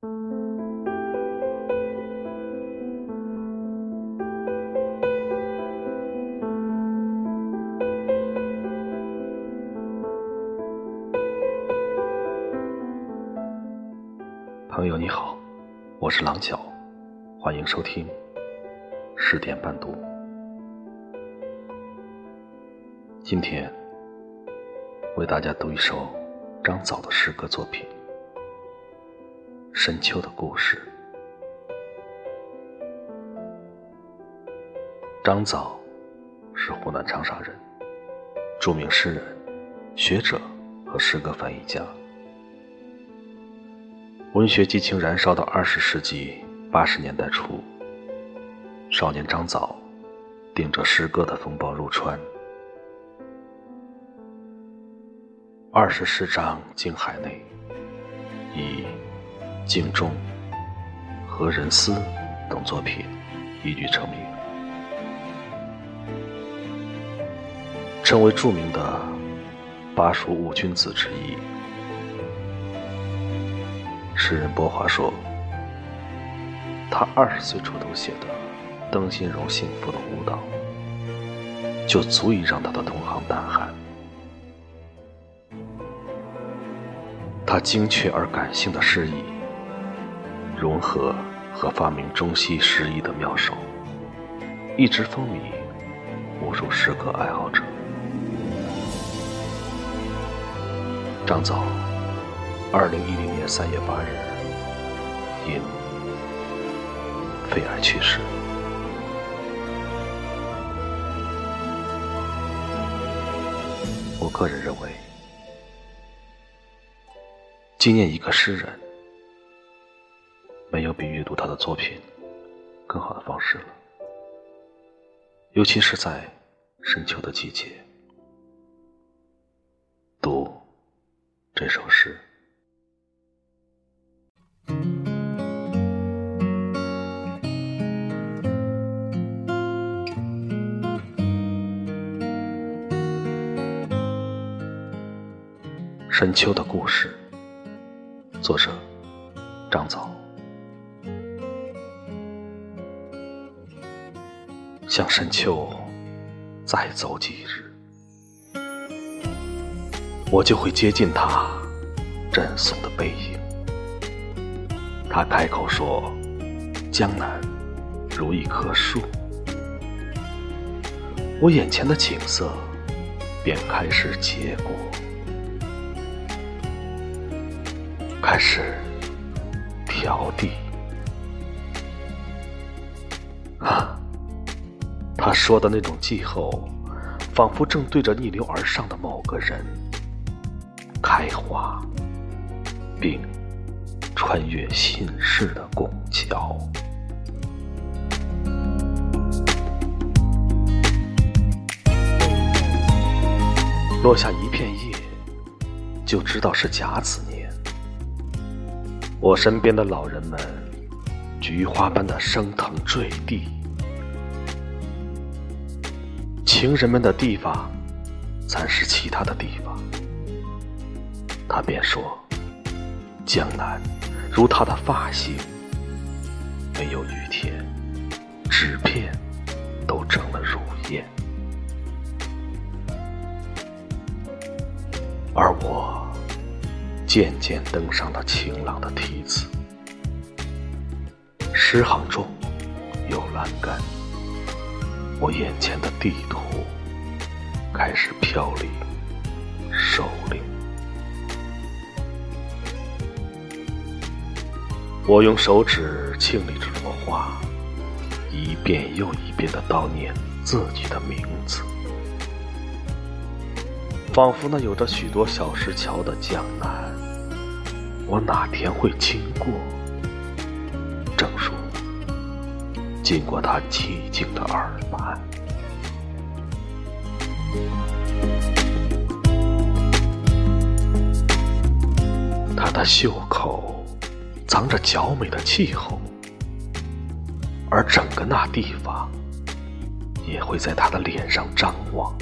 朋友你好，我是郎角，欢迎收听十点半读。今天为大家读一首张枣的诗歌作品《深秋的故事》。张枣是湖南长沙人，著名诗人、学者和诗歌翻译家。文学激情燃烧到二十世纪八十年代初，少年张枣顶着诗歌的风暴入川。二十诗章经海内，以《镜中》《何人思》等作品一举成名，成为著名的巴蜀五君子之一。诗人波华说：“他二十岁出头写的《邓新荣幸福的舞蹈》，就足以让他的同行胆寒。他精确而感性的诗意，融合和发明中西诗意的妙手，一直风靡无数诗歌爱好者。张枣。”二零一零年三月八日，因肺癌去世。我个人认为，纪念一个诗人，没有比阅读他的作品更好的方式了。尤其是在深秋的季节，读这首诗。深秋的故事，作者张枣。向深秋再走几日，我就会接近他振耸的背影。他开口说：“江南如一棵树。”我眼前的景色便开始结果。开始调地他说的那种季候，仿佛正对着逆流而上的某个人开花，并穿越心事的拱桥，落下一片叶，就知道是甲子年。我身边的老人们，菊花般的升腾坠地；情人们的地方，暂是其他的地方。他便说：“江南如他的发型，没有雨天，纸片都成了乳燕。”而我。渐渐登上了晴朗的梯子，诗行中有栏杆，我眼前的地图开始飘零收零。我用手指清理着落花，一遍又一遍的悼念自己的名字，仿佛那有着许多小石桥的江南。我哪天会经过？经过他寂静的耳畔，他的袖口藏着娇美的气候，而整个那地方也会在他的脸上张望。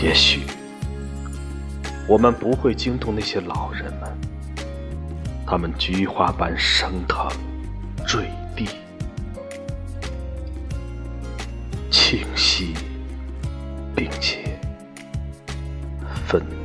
也许我们不会惊动那些老人们，他们菊花般升腾坠地清晰并且分明